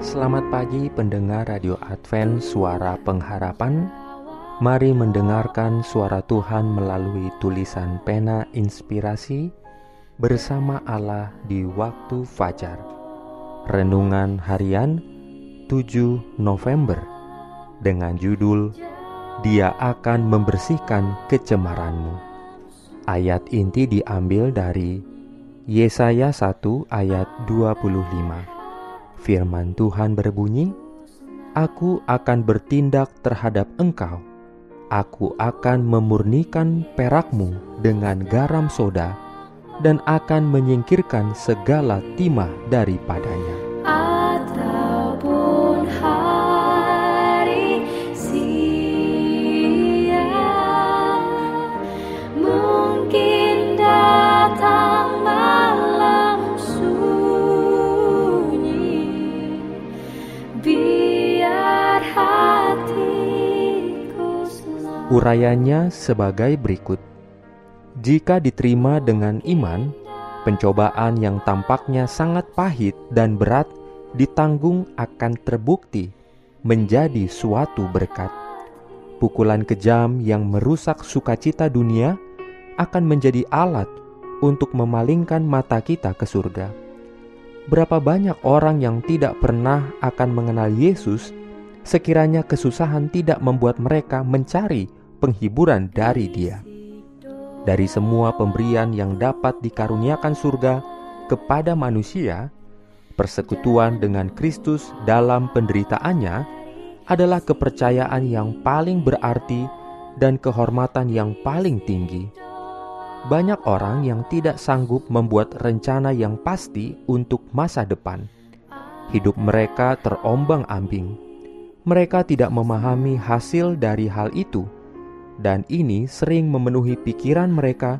Selamat pagi pendengar Radio Advent Suara Pengharapan Mari mendengarkan suara Tuhan melalui tulisan pena inspirasi Bersama Allah di waktu fajar Renungan harian 7 November Dengan judul Dia akan membersihkan kecemaranmu Ayat inti diambil dari Yesaya 1 ayat 25 Firman Tuhan berbunyi, "Aku akan bertindak terhadap engkau. Aku akan memurnikan perakmu dengan garam soda dan akan menyingkirkan segala timah daripadanya." Urayanya sebagai berikut: jika diterima dengan iman, pencobaan yang tampaknya sangat pahit dan berat ditanggung akan terbukti menjadi suatu berkat. Pukulan kejam yang merusak sukacita dunia akan menjadi alat untuk memalingkan mata kita ke surga. Berapa banyak orang yang tidak pernah akan mengenal Yesus sekiranya kesusahan tidak membuat mereka mencari penghiburan dari Dia. Dari semua pemberian yang dapat dikaruniakan surga kepada manusia, persekutuan dengan Kristus dalam penderitaannya adalah kepercayaan yang paling berarti dan kehormatan yang paling tinggi. Banyak orang yang tidak sanggup membuat rencana yang pasti untuk masa depan. Hidup mereka terombang-ambing. Mereka tidak memahami hasil dari hal itu, dan ini sering memenuhi pikiran mereka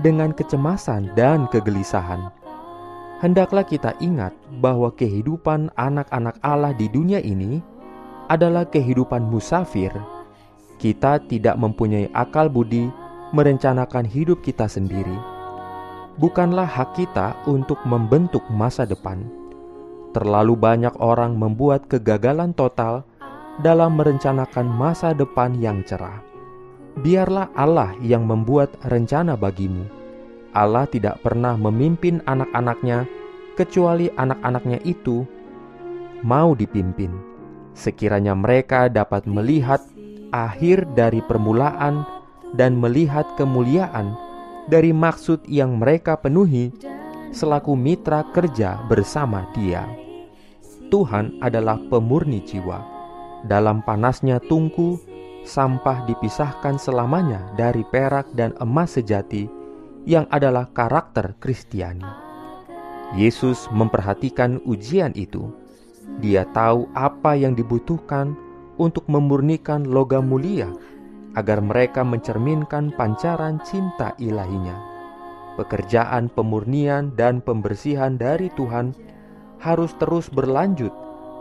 dengan kecemasan dan kegelisahan. Hendaklah kita ingat bahwa kehidupan anak-anak Allah di dunia ini adalah kehidupan musafir. Kita tidak mempunyai akal budi merencanakan hidup kita sendiri. Bukanlah hak kita untuk membentuk masa depan. Terlalu banyak orang membuat kegagalan total dalam merencanakan masa depan yang cerah. Biarlah Allah yang membuat rencana bagimu. Allah tidak pernah memimpin anak-anaknya kecuali anak-anaknya itu mau dipimpin sekiranya mereka dapat melihat akhir dari permulaan dan melihat kemuliaan dari maksud yang mereka penuhi selaku mitra kerja bersama Dia. Tuhan adalah pemurni jiwa. Dalam panasnya tungku, sampah dipisahkan selamanya dari perak dan emas sejati yang adalah karakter Kristiani. Yesus memperhatikan ujian itu dia tahu apa yang dibutuhkan untuk memurnikan logam mulia agar mereka mencerminkan pancaran cinta ilahinya. Pekerjaan pemurnian dan pembersihan dari Tuhan harus terus berlanjut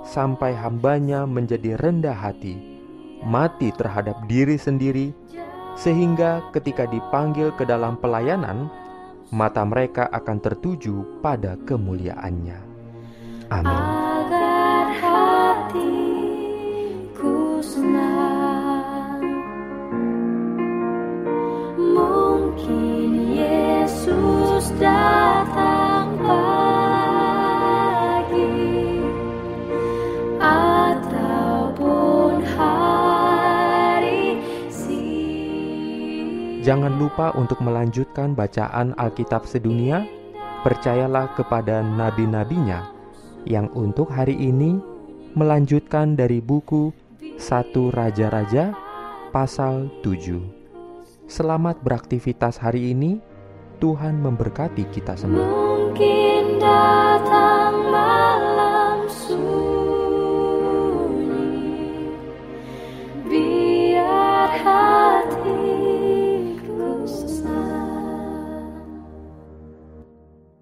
sampai hambanya menjadi rendah hati, mati terhadap diri sendiri, sehingga ketika dipanggil ke dalam pelayanan, mata mereka akan tertuju pada kemuliaannya. Amin. mungkin Yesus datang Jangan lupa untuk melanjutkan bacaan Alkitab sedunia. Percayalah kepada nabi-nabinya yang untuk hari ini melanjutkan dari buku Satu Raja-Raja pasal 7. Selamat beraktivitas hari ini. Tuhan memberkati kita semua. mungkin datang